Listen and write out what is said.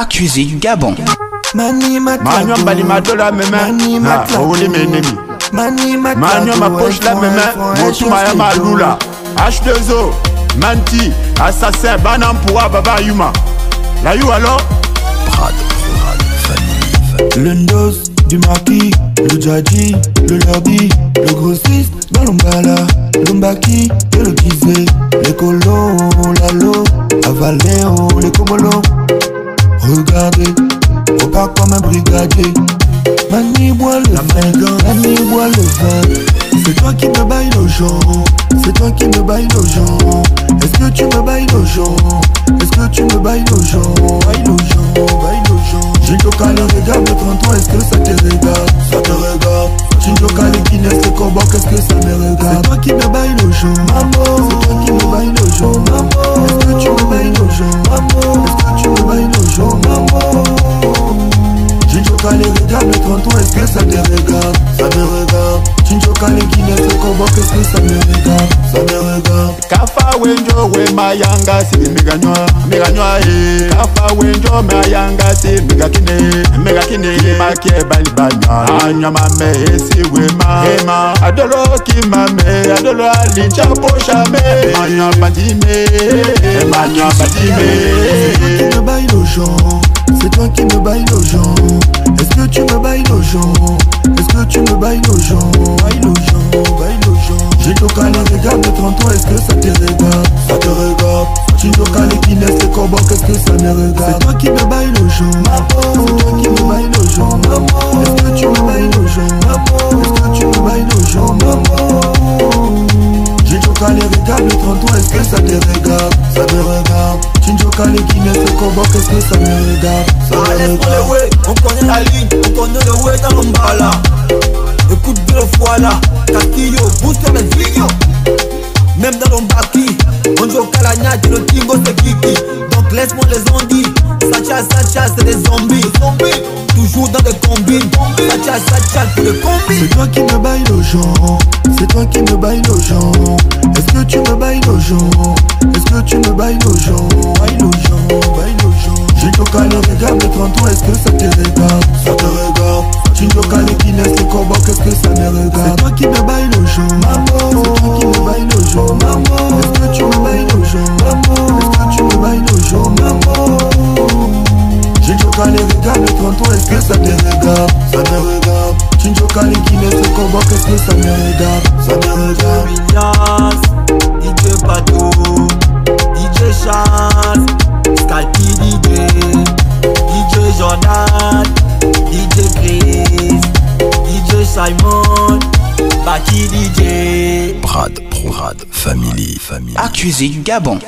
accusé du Gabon. Mani Manyo mbali madola meme owuli menemi Manyo mapoche la meme motuma ya malula H2O Manti Assassin Banampoua Baba Yuma La you alors Le ndos du maquis, le djadji, le lobby, le grossiste dans l'ombala, l'ombaki et le kizé, les colos, lalo, avaléo, les comolos. Brigadier. Mani boit le vin, Mani boit le vin. C'est toi qui me bailles le gens, c'est toi qui me bailles le gens. Est-ce que tu me bailles le gens Est-ce que tu me bailles le gens? Baille le gens, baille le gens. J'ai toqué le regard de 30 ans, est-ce que ça te regarde? Ça te regarde. J'ai toqué les Guinness, les combats, qu'est-ce que ça me regarde? C'est toi qui me bailles le gens, maman. Les regards de 30 ans, est-ce que ça te regarde Ça me regarde. Choqué les Guinness, les combats, qu'est-ce que ça me regarde Ça me regarde. Kafa wenjo we mayanga si meganywa meganywa e Kafa wenjo mayanga si megakine megakine Makie bali banywa Anya mame esi we ma. Ema adolo ki mame adolo alincha pocha me Manya bandime Manya bandime C'est toi qui me baille le gens. C'est toi qui me baille le gens que tu me bailles le gens? Est-ce que tu me bailles le gens? Baille le gens, baille le gens. J'ai toqué les regards de 30 ans, est-ce que ça te regarde? Ça te regarde. J'ai toqué les Guinness, les combats, qu'est-ce que ça me regarde? C'est toi qui me baille le gens. C'est toi qui me baille le gens. Est-ce que tu me bailles le gens? Est-ce que tu me bailles le gens? J'ai choqué les regards de 30 ans, est-ce que ça te regarde? Ça me regarde. Choqué les Guinness, les combats, qu'est-ce que ça me regarde? Ça me regarde. le on connaît la ligne, le way dans l'ombala. Écoute bien le voilà, Castillo, boost comme les vidéos. Même dans l'ombaki, on joue au calagna, le tingo c'est kiki. Donc laisse-moi les ondis, Sacha, Sacha, c'est des zombies. Toujours dans des combines, Sacha, Sacha, pour les combines. C'est toi qui me bailles le gens C'est toi qui me bailles le gens Est-ce que tu me bailles le gens? Est-ce que tu me bailles le gens? Baille le gens, baille le gens J'ai toqué les regards de 30 ans, est-ce que ça regarde? Ça te regarde me regarde C'est toi qui me bailles le gens Maman C'est toi qui me bailles le gens Maman Est-ce que tu me bailles le gens Maman Est-ce que tu me bailles le gens Maman j'ai les regards de 30 ans, est-ce que ça te regarde? Ça me regarde. J'ai choqué les Guinness, les combats, qu'est-ce que ça me regarde? Ça me regarde. DJ Pato, DJ, DJ Simon, Baki DJ. Brad, Pro, Brad, Family, Family. Accusé du Gabon.